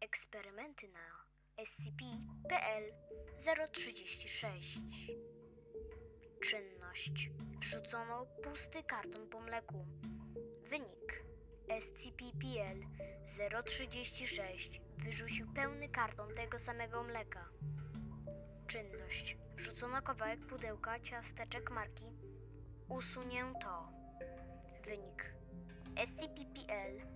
Eksperymenty na SCP-PL 036 Czynność. Wrzucono pusty karton po mleku. Wynik. SCP-PL 036 wyrzucił pełny karton tego samego mleka. Czynność. Wrzucono kawałek pudełka ciasteczek marki. Usunięto. Wynik. SCP-PL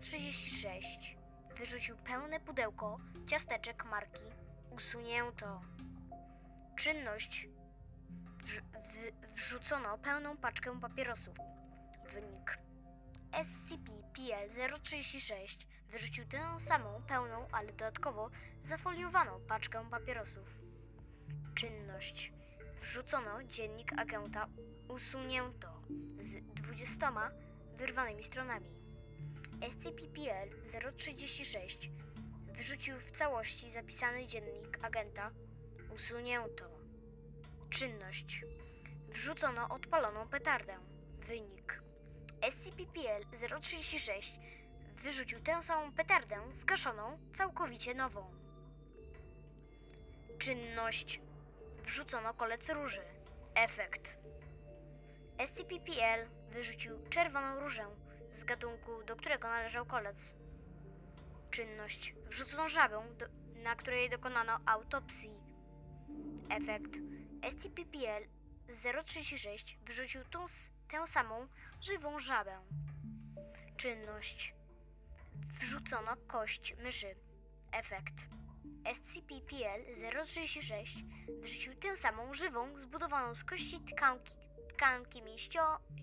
036 wyrzucił pełne pudełko ciasteczek marki Usunięto. Czynność w- wrzucono pełną paczkę papierosów. Wynik SCP-PL 036 wyrzucił tę samą pełną, ale dodatkowo zafoliowaną paczkę papierosów. Czynność wrzucono dziennik agenta Usunięto z 20 wyrwanymi stronami. SCP-PL 036 wyrzucił w całości zapisany dziennik agenta Usunięto. Czynność. Wrzucono odpaloną petardę. Wynik. SCP-PL 036 wyrzucił tę samą petardę zgaszoną, całkowicie nową. Czynność. Wrzucono kolec róży. Efekt. SCP-PL wyrzucił czerwoną różę z gatunku, do którego należał kolec. Czynność. Wrzucono żabę, do, na której dokonano autopsji. Efekt. SCP-PL 036 wyrzucił tą, tę samą żywą żabę. Czynność. Wrzucono kość myszy. Efekt. SCP-PL 036 wyrzucił tę samą żywą, zbudowaną z kości tkanki, tkanki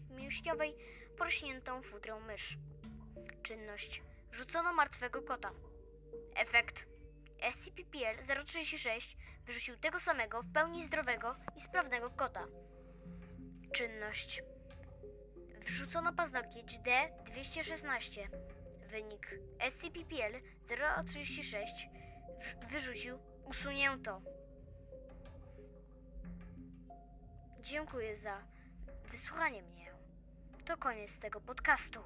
mięśniowej, porośniętą futrą mysz. Czynność. Wrzucono martwego kota. Efekt. SCP-PL 036 wyrzucił tego samego, w pełni zdrowego i sprawnego kota. Czynność. Wrzucono paznokieć D216. Wynik. SCP-PL 036 w- wyrzucił usunięto. Dziękuję za wysłuchanie mnie. To koniec tego podcastu.